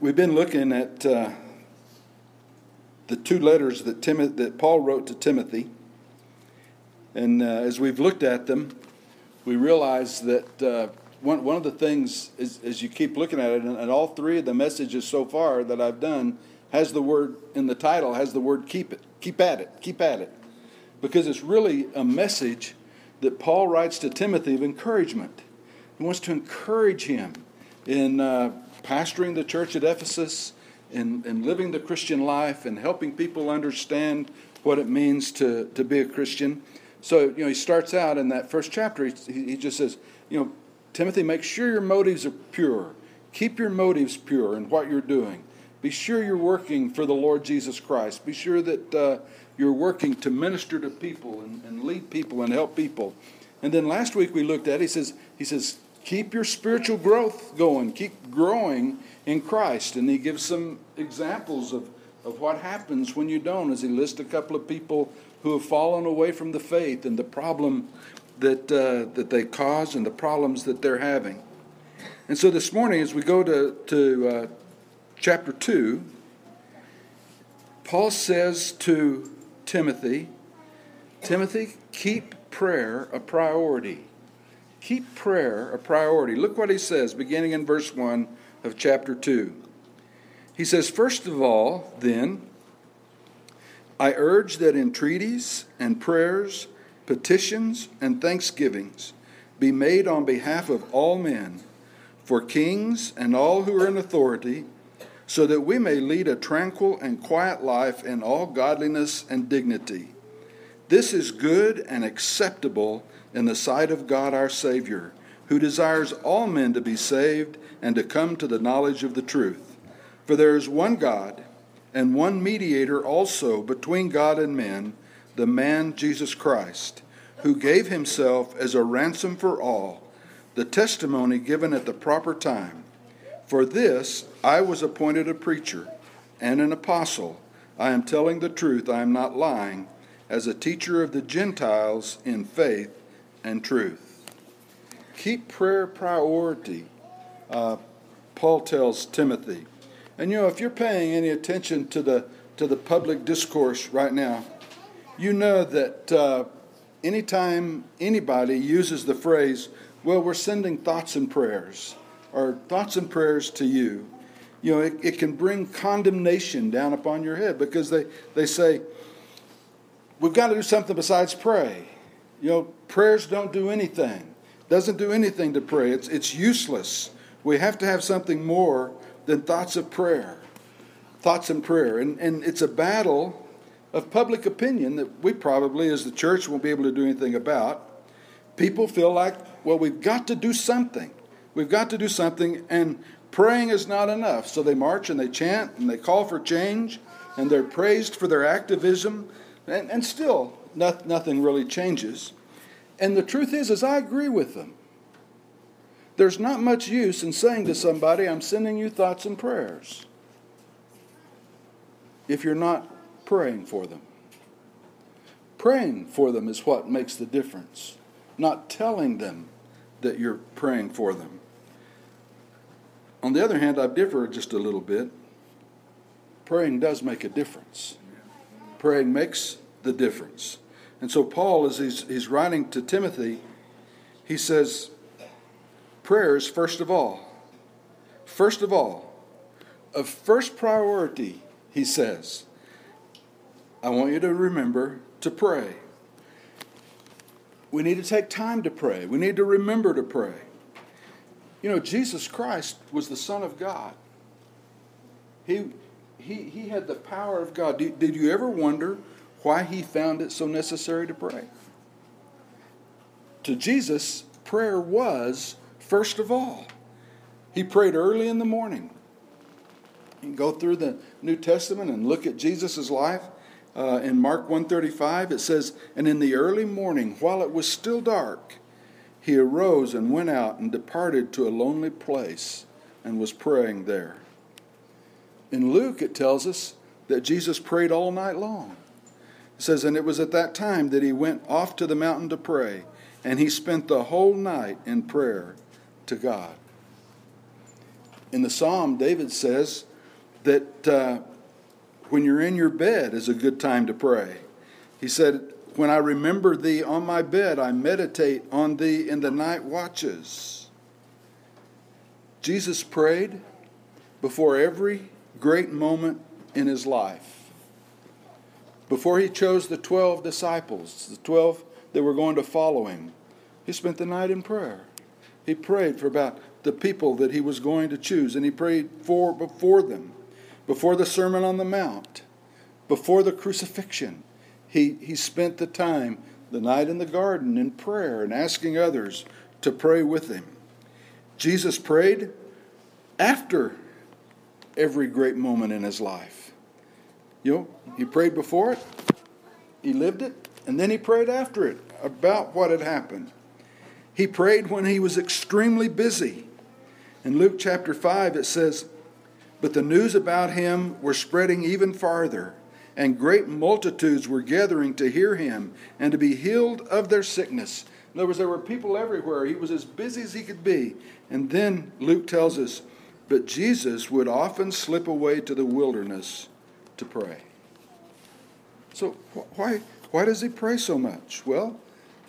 We've been looking at uh, the two letters that, that Paul wrote to Timothy. And uh, as we've looked at them, we realize that uh, one, one of the things is, as you keep looking at it, and, and all three of the messages so far that I've done has the word in the title, has the word keep it, keep at it, keep at it. Because it's really a message that Paul writes to Timothy of encouragement. He wants to encourage him in uh, pastoring the church at Ephesus, and, in living the Christian life, and helping people understand what it means to, to be a Christian. So, you know, he starts out in that first chapter, he, he just says, you know, Timothy, make sure your motives are pure. Keep your motives pure in what you're doing. Be sure you're working for the Lord Jesus Christ. Be sure that uh, you're working to minister to people and, and lead people and help people. And then last week we looked at, he says, he says, keep your spiritual growth going, keep growing in Christ. And he gives some examples of, of what happens when you don't, as he lists a couple of people who have fallen away from the faith and the problem that, uh, that they cause and the problems that they're having. And so this morning, as we go to, to uh, chapter 2, Paul says to Timothy, Timothy, keep prayer a priority. Keep prayer a priority. Look what he says, beginning in verse 1 of chapter 2. He says, First of all, then, I urge that entreaties and prayers, petitions and thanksgivings be made on behalf of all men, for kings and all who are in authority, so that we may lead a tranquil and quiet life in all godliness and dignity. This is good and acceptable in the sight of God our Savior, who desires all men to be saved and to come to the knowledge of the truth. For there is one God and one mediator also between God and men, the man Jesus Christ, who gave himself as a ransom for all, the testimony given at the proper time. For this I was appointed a preacher and an apostle. I am telling the truth, I am not lying, as a teacher of the Gentiles in faith and truth. Keep prayer priority, uh, Paul tells Timothy. And you know, if you're paying any attention to the to the public discourse right now, you know that uh, anytime anybody uses the phrase, "Well, we're sending thoughts and prayers," or "thoughts and prayers to you," you know, it, it can bring condemnation down upon your head because they they say, "We've got to do something besides pray." You know, prayers don't do anything. Doesn't do anything to pray. It's it's useless. We have to have something more than thoughts of prayer. Thoughts and prayer. And, and it's a battle of public opinion that we probably, as the church, won't be able to do anything about. People feel like, well, we've got to do something. We've got to do something, and praying is not enough. So they march and they chant and they call for change, and they're praised for their activism, and, and still not, nothing really changes. And the truth is, is I agree with them. There's not much use in saying to somebody, I'm sending you thoughts and prayers, if you're not praying for them. Praying for them is what makes the difference, not telling them that you're praying for them. On the other hand, I differ just a little bit. Praying does make a difference. Praying makes the difference. And so, Paul, as he's, he's writing to Timothy, he says, prayers first of all. First of all, of first priority, he says, I want you to remember to pray. We need to take time to pray. We need to remember to pray. You know, Jesus Christ was the Son of God. He, he, he had the power of God. Did, did you ever wonder why he found it so necessary to pray? To Jesus, prayer was first of all. He prayed early in the morning. You can go through the New Testament and look at Jesus' life. Uh, in Mark 135, it says, And in the early morning, while it was still dark, he arose and went out and departed to a lonely place and was praying there. In Luke, it tells us that Jesus prayed all night long. Says, And it was at that time that he went off to the mountain to pray, and he spent the whole night in prayer to God. in the psalm, David says that uh, when you're in your bed is a good time to pray. He said, When I remember thee on my bed, I meditate on thee in the night watches. Jesus prayed before every great moment in his life. Before he chose the 12 disciples, the 12 that were going to follow him, he spent the night in prayer. He prayed for about the people that he was going to choose, and he prayed for before them, before the Sermon on the Mount, before the crucifixion. He, he spent the time, the night in the garden, in prayer and asking others to pray with him. Jesus prayed after every great moment in his life. You know, he prayed before it, he lived it, and then he prayed after it about what had happened. He prayed when he was extremely busy. In Luke chapter 5, it says, But the news about him were spreading even farther, and great multitudes were gathering to hear him and to be healed of their sickness. In other words, there were people everywhere. He was as busy as he could be. And then Luke tells us, But Jesus would often slip away to the wilderness to pray. So, why, why does he pray so much? Well,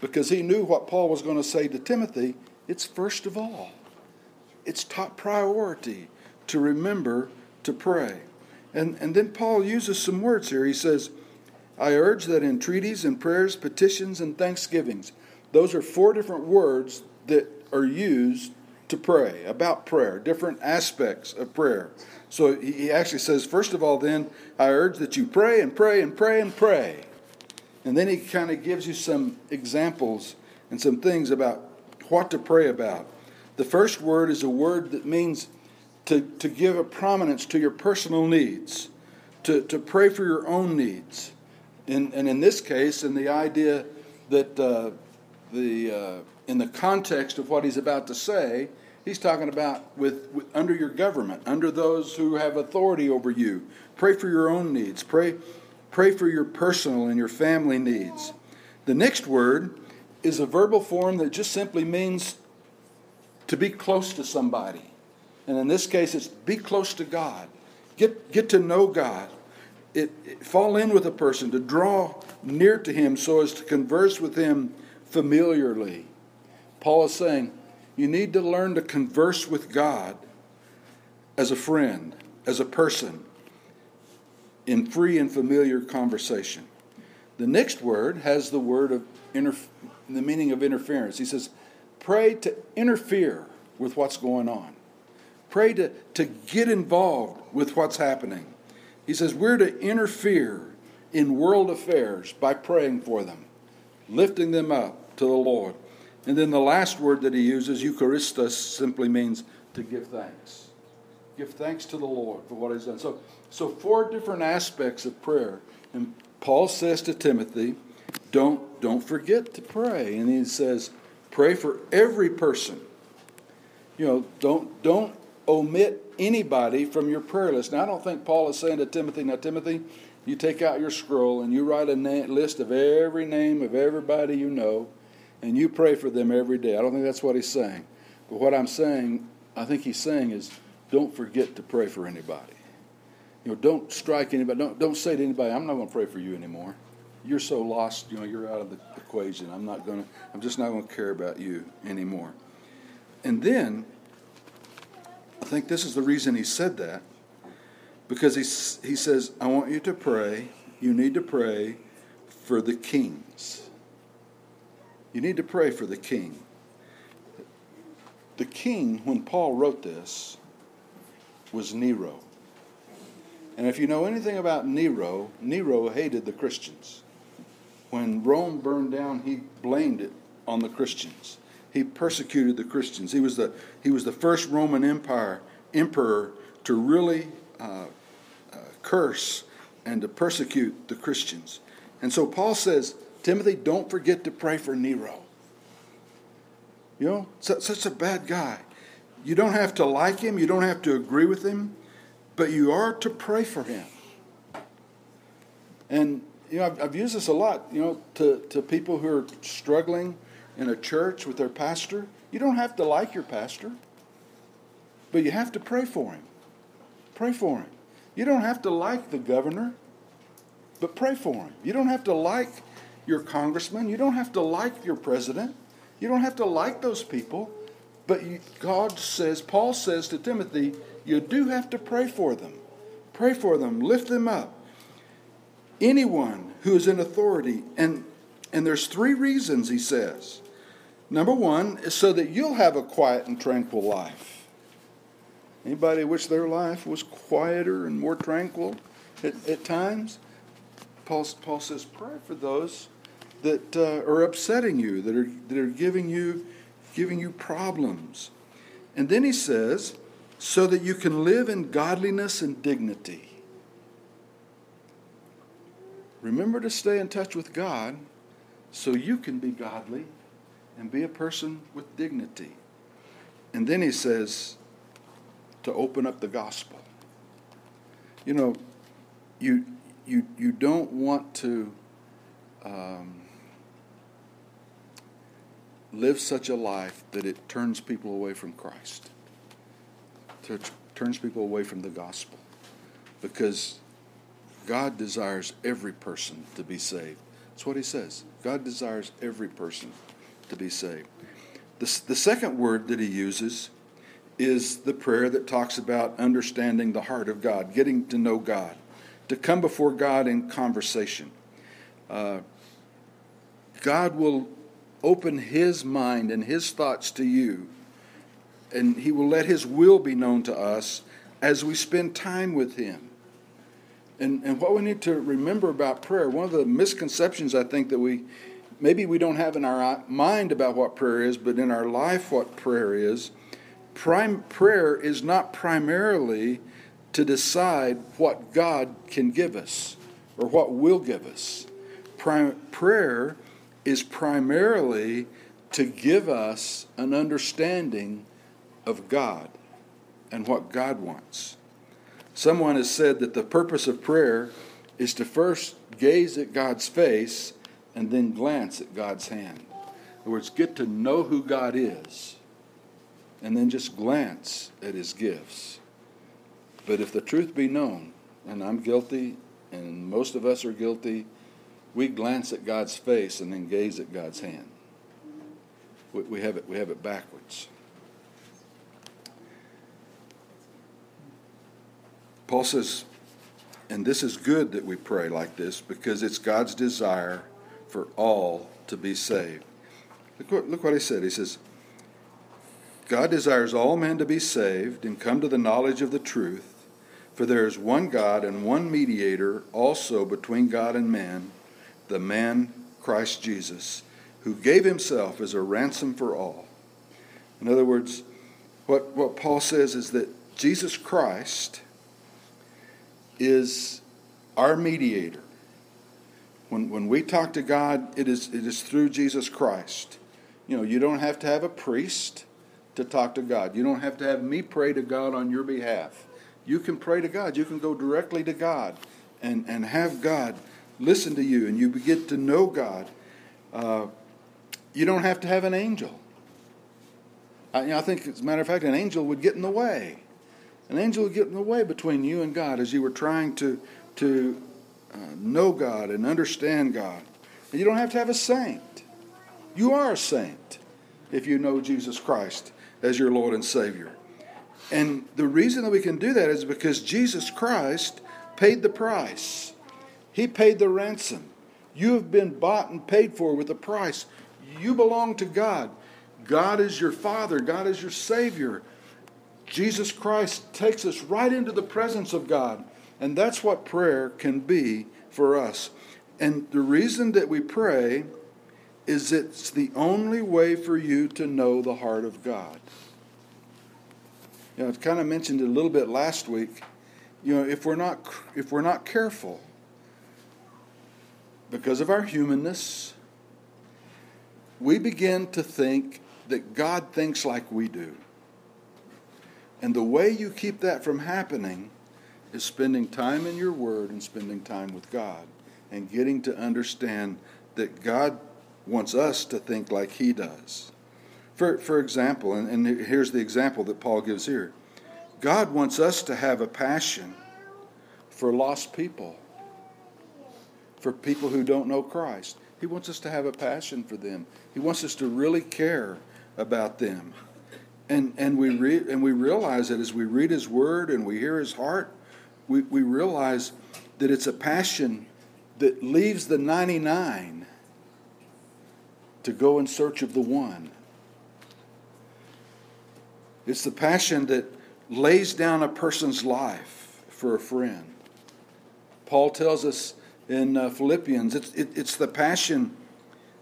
because he knew what Paul was going to say to Timothy. It's first of all it's top priority to remember to pray. And, and then Paul uses some words here. He says, I urge that entreaties and prayers, petitions, and thanksgivings, those are four different words that are used to pray, about prayer, different aspects of prayer. So he actually says, first of all, then, I urge that you pray and pray and pray and pray. And then he kind of gives you some examples and some things about what to pray about. The first word is a word that means to, to give a prominence to your personal needs, to, to pray for your own needs. In, and in this case, in the idea that uh, the, uh, in the context of what he's about to say, he's talking about with, with under your government, under those who have authority over you. Pray for your own needs. Pray, pray for your personal and your family needs. The next word is a verbal form that just simply means to be close to somebody. And in this case, it's be close to God. Get, get to know God. It, it, fall in with a person, to draw near to Him so as to converse with Him familiarly. Paul is saying, you need to learn to converse with God as a friend, as a person, in free and familiar conversation. The next word has the word of the meaning of interference. He says, Pray to interfere with what's going on. Pray to, to get involved with what's happening. He says we're to interfere in world affairs by praying for them, lifting them up to the Lord. And then the last word that he uses, Eucharistos, simply means to give thanks. Give thanks to the Lord for what he's done. So, so four different aspects of prayer. And Paul says to Timothy, don't, don't forget to pray. And he says, Pray for every person. You know, don't don't omit anybody from your prayer list. Now, I don't think Paul is saying to Timothy, now, Timothy, you take out your scroll and you write a list of every name of everybody you know, and you pray for them every day. I don't think that's what he's saying. But what I'm saying, I think he's saying is don't forget to pray for anybody. You know, don't strike anybody. Don't, don't say to anybody, I'm not going to pray for you anymore you're so lost, you know, you're out of the equation. I'm not going to, I'm just not going to care about you anymore. And then, I think this is the reason he said that, because he, he says, I want you to pray, you need to pray for the kings. You need to pray for the king. The king, when Paul wrote this, was Nero. And if you know anything about Nero, Nero hated the Christians when Rome burned down, he blamed it on the Christians. He persecuted the Christians. He was the, he was the first Roman Empire emperor to really uh, uh, curse and to persecute the Christians. And so Paul says, Timothy, don't forget to pray for Nero. You know, such a bad guy. You don't have to like him, you don't have to agree with him, but you are to pray for him. And you know, I've, used this a lot, you know, to, to people who are struggling in a church with their pastor. You don't have to like your pastor. but you have to pray for him. Pray for him. You don't have to like the governor, but pray for him. You don't have to like your congressman. You don't have to like your president. You don't have to like those people. But you, God says, Paul says to Timothy, you do have to pray for them. Pray for them. Lift them up. Anyone who is in authority. And, and there's three reasons, he says. Number one is so that you'll have a quiet and tranquil life. Anybody wish their life was quieter and more tranquil at, at times? Paul, Paul says, pray for those that uh, are upsetting you, that are, that are giving you, giving you problems. And then he says, so that you can live in godliness and dignity. Remember to stay in touch with God so you can be godly and be a person with dignity. And then he says to open up the gospel. You know, you, you, you don't want to um, live such a life that it turns people away from Christ, turns people away from the gospel. Because God desires every person to be saved. That's what he says. God desires every person to be saved. The, the second word that he uses is the prayer that talks about understanding the heart of God, getting to know God, to come before God in conversation. Uh, God will open his mind and his thoughts to you, and he will let his will be known to us as we spend time with him. And, and what we need to remember about prayer, one of the misconceptions I think that we maybe we don't have in our uh, mind about what prayer is, but in our life what prayer is. Prime, prayer is not primarily to decide what God can give us or what will give us. Prime, prayer is primarily to give us an understanding of God and what God wants. Someone has said that the purpose of prayer is to first gaze at God's face and then glance at God's hand. In other words, get to know who God is and then just glance at his gifts. But if the truth be known, and I'm guilty, and most of us are guilty, we glance at God's face and then gaze at God's hand. We, we, have, it, we have it backwards. Paul says, and this is good that we pray like this because it's God's desire for all to be saved. Look what, look what he said. He says, God desires all men to be saved and come to the knowledge of the truth, for there is one God and one mediator also between God and man, the man Christ Jesus, who gave himself as a ransom for all. In other words, what, what Paul says is that Jesus Christ is our mediator. When, when we talk to God, it is, it is through Jesus Christ. You know, you don't have to have a priest to talk to God. You don't have to have me pray to God on your behalf. You can pray to God. You can go directly to God and, and have God listen to you, and you get to know God. Uh, you don't have to have an angel. I, you know, I think, as a matter of fact, an angel would get in the way. An angel would get in the way between you and God as you were trying to, to uh, know God and understand God. And you don't have to have a saint. You are a saint if you know Jesus Christ as your Lord and Savior. And the reason that we can do that is because Jesus Christ paid the price. He paid the ransom. You have been bought and paid for with a price. You belong to God. God is your Father, God is your Savior. Jesus Christ takes us right into the presence of God. And that's what prayer can be for us. And the reason that we pray is it's the only way for you to know the heart of God. You know, I've kind of mentioned it a little bit last week. You know, if we're not if we're not careful, because of our humanness, we begin to think that God thinks like we do. And the way you keep that from happening is spending time in your word and spending time with God and getting to understand that God wants us to think like he does. For, for example, and, and here's the example that Paul gives here God wants us to have a passion for lost people, for people who don't know Christ. He wants us to have a passion for them. He wants us to really care about them. And, and, we, re- and we realize that as we read His Word and we hear His heart, we, we realize that it's a passion that leaves the 99 to go in search of the one. It's the passion that lays down a person's life for a friend. Paul tells us in uh, Philippians it's, it, it's the passion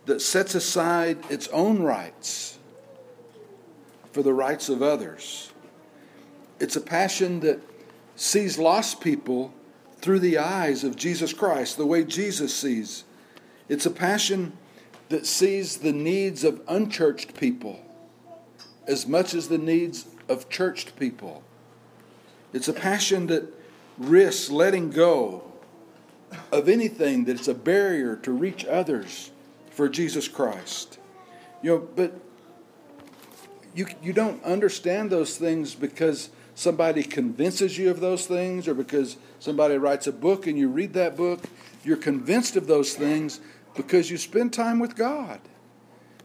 that sets aside its own rights for the rights of others. It's a passion that sees lost people through the eyes of Jesus Christ, the way Jesus sees. It's a passion that sees the needs of unchurched people as much as the needs of churched people. It's a passion that risks letting go of anything that's a barrier to reach others for Jesus Christ. You know, but you, you don't understand those things because somebody convinces you of those things or because somebody writes a book and you read that book. You're convinced of those things because you spend time with God.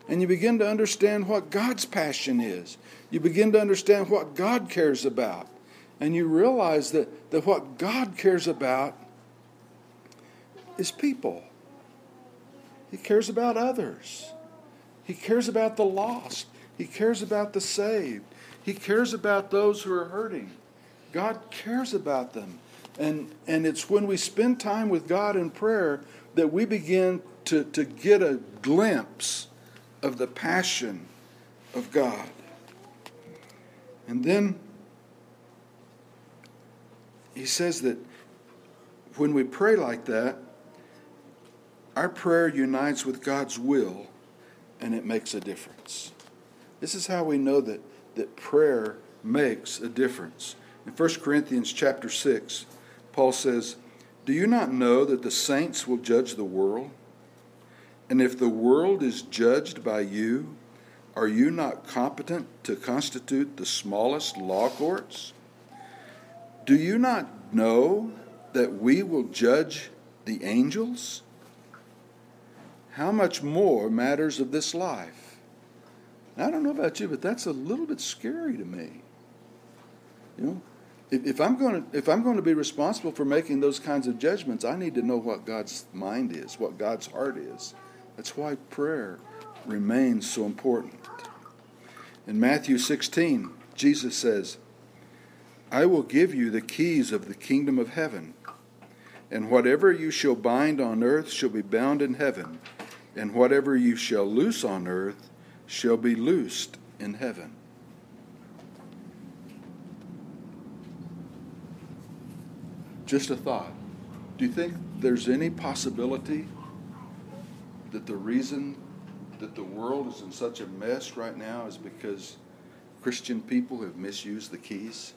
And you begin to understand what God's passion is. You begin to understand what God cares about. And you realize that, that what God cares about is people. He cares about others. He cares about the lost. He cares about the saved. He cares about those who are hurting. God cares about them. And, and it's when we spend time with God in prayer that we begin to, to get a glimpse of the passion of God. And then he says that when we pray like that, our prayer unites with God's will and it makes a difference. This is how we know that, that prayer makes a difference. In 1 Corinthians chapter 6, Paul says, Do you not know that the saints will judge the world? And if the world is judged by you, are you not competent to constitute the smallest law courts? Do you not know that we will judge the angels? How much more matters of this life? I don't know about you, but that's a little bit scary to me. You know, if, if I'm going to if I'm going to be responsible for making those kinds of judgments, I need to know what God's mind is, what God's heart is. That's why prayer remains so important. In Matthew 16, Jesus says, I will give you the keys of the kingdom of heaven, and whatever you shall bind on earth shall be bound in heaven, and whatever you shall loose on earth shall be loosed in heaven. Just a thought. Do you think there's any possibility that the reason that the world is in such a mess right now is because Christian people have misused the keys?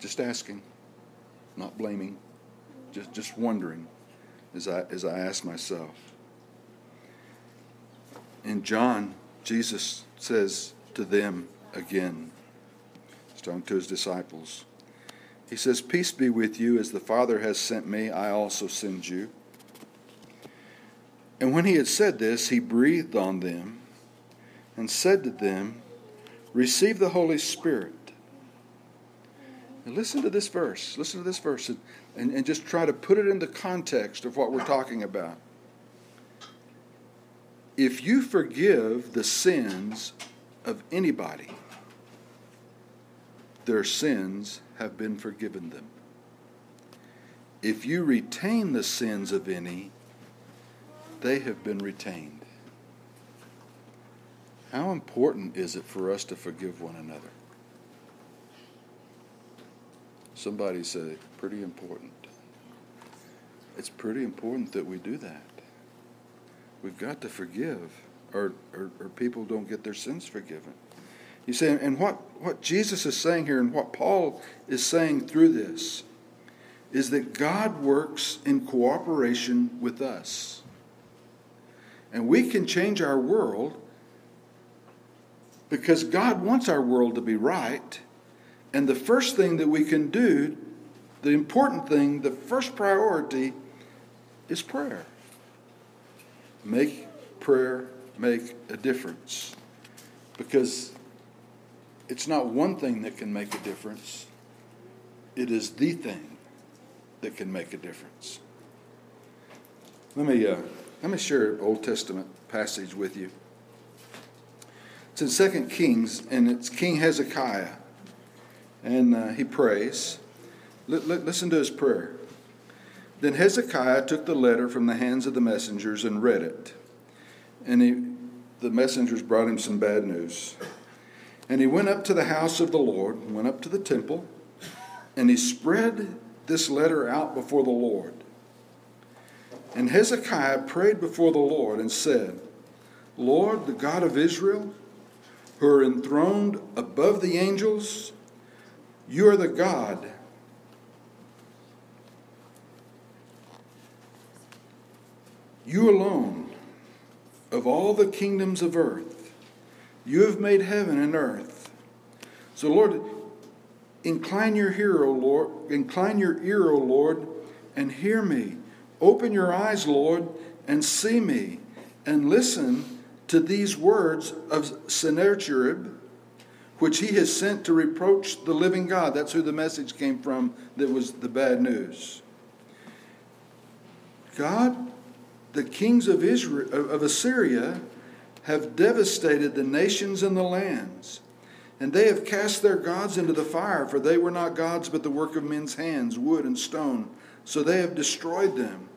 Just asking, not blaming, just, just wondering as I, as I ask myself. In John, Jesus says to them again, talking to his disciples, he says, Peace be with you, as the Father has sent me, I also send you. And when he had said this, he breathed on them and said to them, Receive the Holy Spirit. Now listen to this verse. Listen to this verse and, and, just try to put it in the context of what we're talking about. If you forgive the sins of anybody, their sins have been forgiven them. If you retain the sins of any, they have been retained. How important is it for us to forgive one another? Somebody say, pretty important. It's pretty important that we do that. We've got to forgive, or, or, or people don't get their sins forgiven. You say, and what, what Jesus is saying here, and what Paul is saying through this, is that God works in cooperation with us. And we can change our world because God wants our world to be right. And the first thing that we can do, the important thing, the first priority is prayer. Make prayer make a difference. Because it's not one thing that can make a difference, it is the thing that can make a difference. Let me, uh, let me share an Old Testament passage with you. It's in Second Kings, and it's King Hezekiah. And uh, he prays. L- l- listen to his prayer. Then Hezekiah took the letter from the hands of the messengers and read it. And he, the messengers brought him some bad news. And he went up to the house of the Lord, went up to the temple, and he spread this letter out before the Lord. And Hezekiah prayed before the Lord and said, Lord, the God of Israel, who are enthroned above the angels, you are the God You alone, of all the kingdoms of earth, you have made heaven and earth. So, Lord, incline your ear, O Lord, incline your ear, O Lord, and hear me. Open your eyes, Lord, and see me, and listen to these words of Sennacherib, which he has sent to reproach the living God. That's who the message came from that was the bad news. God the kings of Israel of Assyria have devastated the nations and the lands, and they have cast their gods into the fire, for they were not gods but the work of men's hands, wood and stone. So they have destroyed them.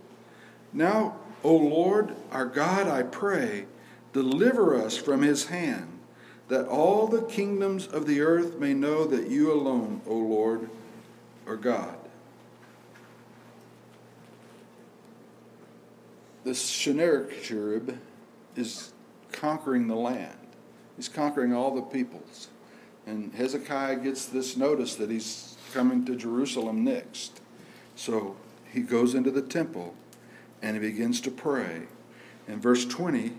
Now, O Lord, our God, I pray, deliver us from his hand, that all the kingdoms of the earth may know that you alone, O Lord, are God. The this Sennacherib is conquering the land. He's conquering all the peoples. And Hezekiah gets this notice that he's coming to Jerusalem next. So he goes into the temple and he begins to pray. And verse 20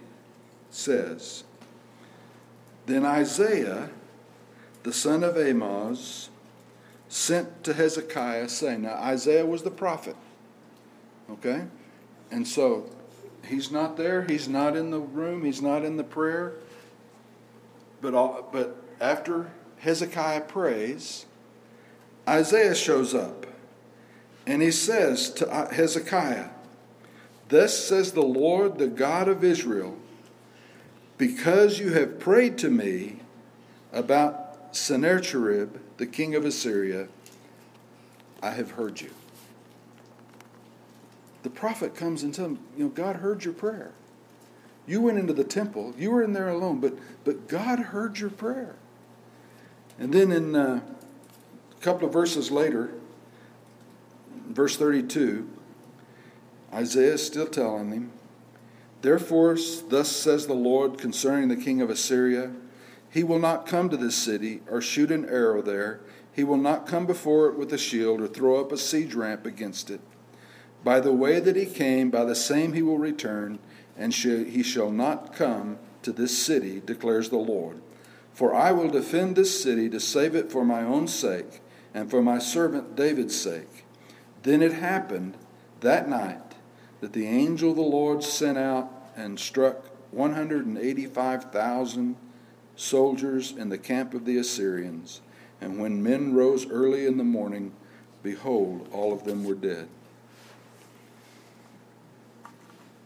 says, Then Isaiah, the son of Amoz, sent to Hezekiah, saying, Now Isaiah was the prophet. Okay? And so he's not there. He's not in the room. He's not in the prayer. But, all, but after Hezekiah prays, Isaiah shows up. And he says to uh, Hezekiah, Thus says the Lord, the God of Israel, because you have prayed to me about Sennacherib, the king of Assyria, I have heard you the prophet comes and tells him, you know, God heard your prayer. You went into the temple. You were in there alone, but but God heard your prayer. And then in uh, a couple of verses later, verse 32, Isaiah is still telling him, Therefore, thus says the Lord concerning the king of Assyria, he will not come to this city or shoot an arrow there. He will not come before it with a shield or throw up a siege ramp against it. By the way that he came, by the same he will return, and he shall not come to this city, declares the Lord. For I will defend this city to save it for my own sake and for my servant David's sake. Then it happened that night that the angel of the Lord sent out and struck 185,000 soldiers in the camp of the Assyrians. And when men rose early in the morning, behold, all of them were dead.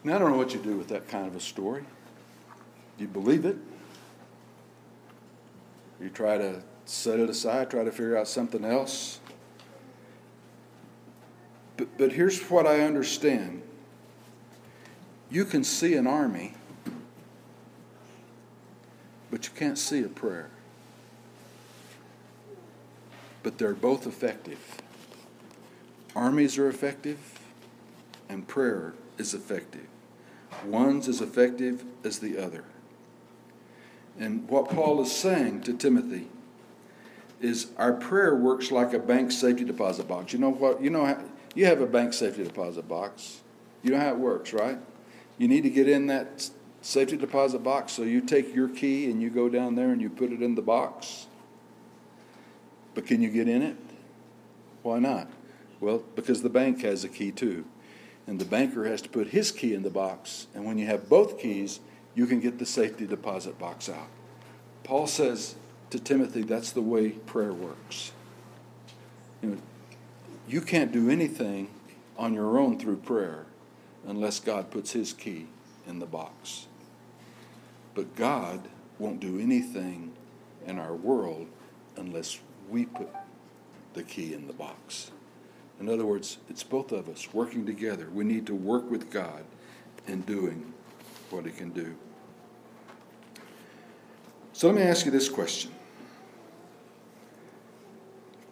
Now, I don't know what you do with that kind of a story. Do you believe it? You try to set it aside, try to figure out something else. But, but here's what I understand you can see an army, but you can't see a prayer. But they're both effective. Armies are effective, and prayer is effective. One's as effective as the other. And what Paul is saying to Timothy is our prayer works like a bank safety deposit box. You know what? You know how, you have a bank safety deposit box. You know how it works, right? You need to get in that Safety deposit box, so you take your key and you go down there and you put it in the box. But can you get in it? Why not? Well, because the bank has a key too. And the banker has to put his key in the box. And when you have both keys, you can get the safety deposit box out. Paul says to Timothy, that's the way prayer works. You, know, you can't do anything on your own through prayer unless God puts his key in the box. But God won't do anything in our world unless we put the key in the box. In other words, it's both of us working together. We need to work with God in doing what He can do. So let me ask you this question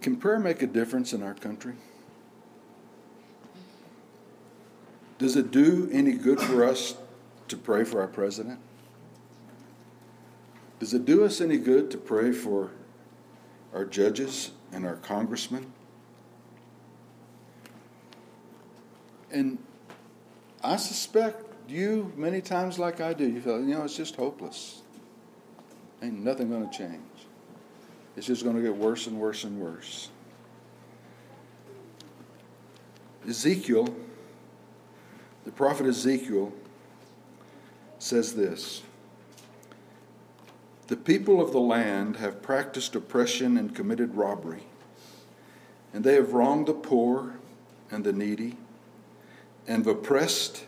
Can prayer make a difference in our country? Does it do any good for us to pray for our president? Does it do us any good to pray for our judges and our congressmen? And I suspect you, many times like I do, you feel, you know, it's just hopeless. Ain't nothing going to change. It's just going to get worse and worse and worse. Ezekiel, the prophet Ezekiel, says this The people of the land have practiced oppression and committed robbery, and they have wronged the poor and the needy and oppressed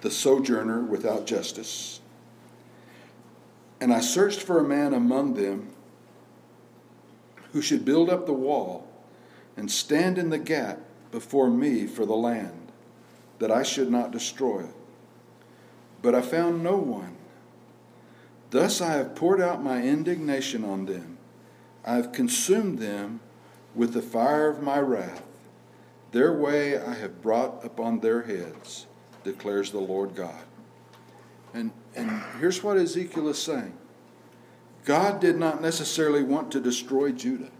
the sojourner without justice. And I searched for a man among them who should build up the wall and stand in the gap before me for the land, that I should not destroy it. But I found no one. Thus I have poured out my indignation on them. I have consumed them with the fire of my wrath. Their way I have brought upon their heads, declares the Lord God. And, and here's what Ezekiel is saying God did not necessarily want to destroy Judah.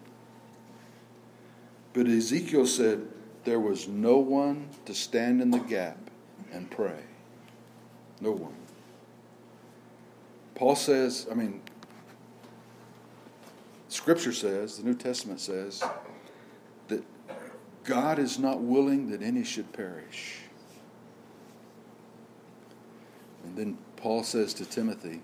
But Ezekiel said there was no one to stand in the gap and pray. No one. Paul says, I mean, Scripture says, the New Testament says, that God is not willing that any should perish. And then Paul says to Timothy,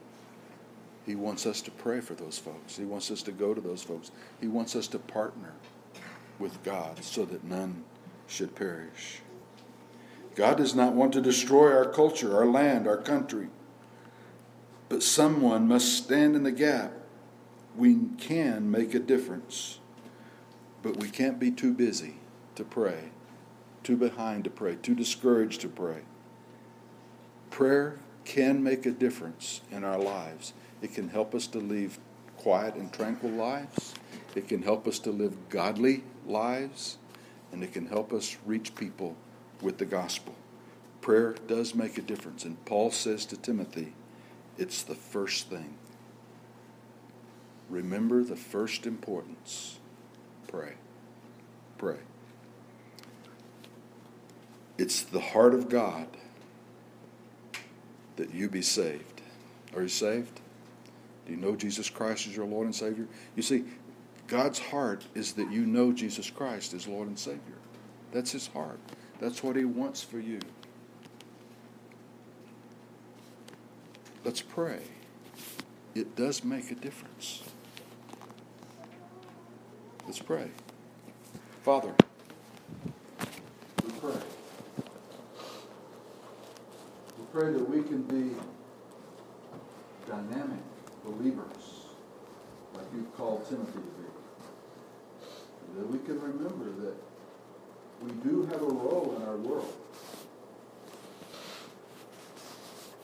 he wants us to pray for those folks. He wants us to go to those folks. He wants us to partner with God so that none should perish. God does not want to destroy our culture, our land, our country. But someone must stand in the gap. We can make a difference, but we can't be too busy to pray, too behind to pray, too discouraged to pray. Prayer can make a difference in our lives. It can help us to live quiet and tranquil lives. It can help us to live godly lives. And it can help us reach people with the gospel. Prayer does make a difference. And Paul says to Timothy, it's the first thing. Remember the first importance. Pray. Pray. It's the heart of God that you be saved. Are you saved? Do you know Jesus Christ as your Lord and Savior? You see, God's heart is that you know Jesus Christ as Lord and Savior. That's His heart. That's what He wants for you. Let's pray. It does make a difference. Let's pray. Father, we pray We pray that we can be dynamic believers, like you've called Timothy to be. That we can remember that we do have a role in our world.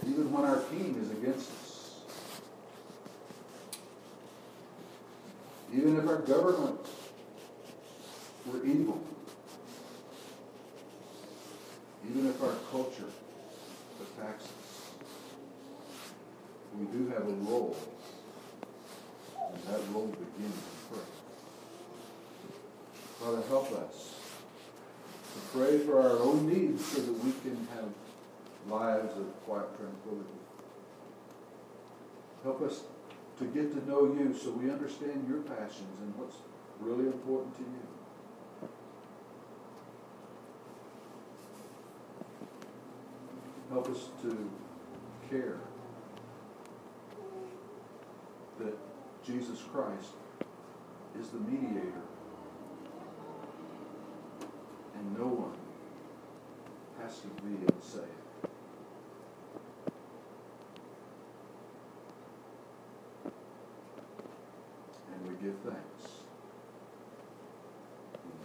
Even when our king is against us. Even if our government were evil. Even if our culture attacks us. We do have a role, and that role begins in prayer. Father, help us to pray for our own needs so that we can have lives of quiet tranquility. Help us to get to know so we understand your passions and what's really important to you. Help us to care that Jesus Christ is the mediator and no one has to be unsaved. And we give thanks.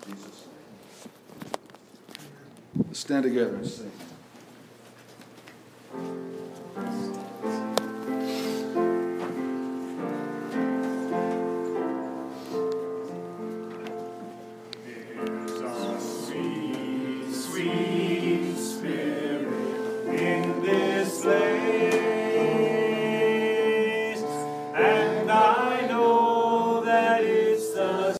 In Jesus' name. Let's stand together and sing.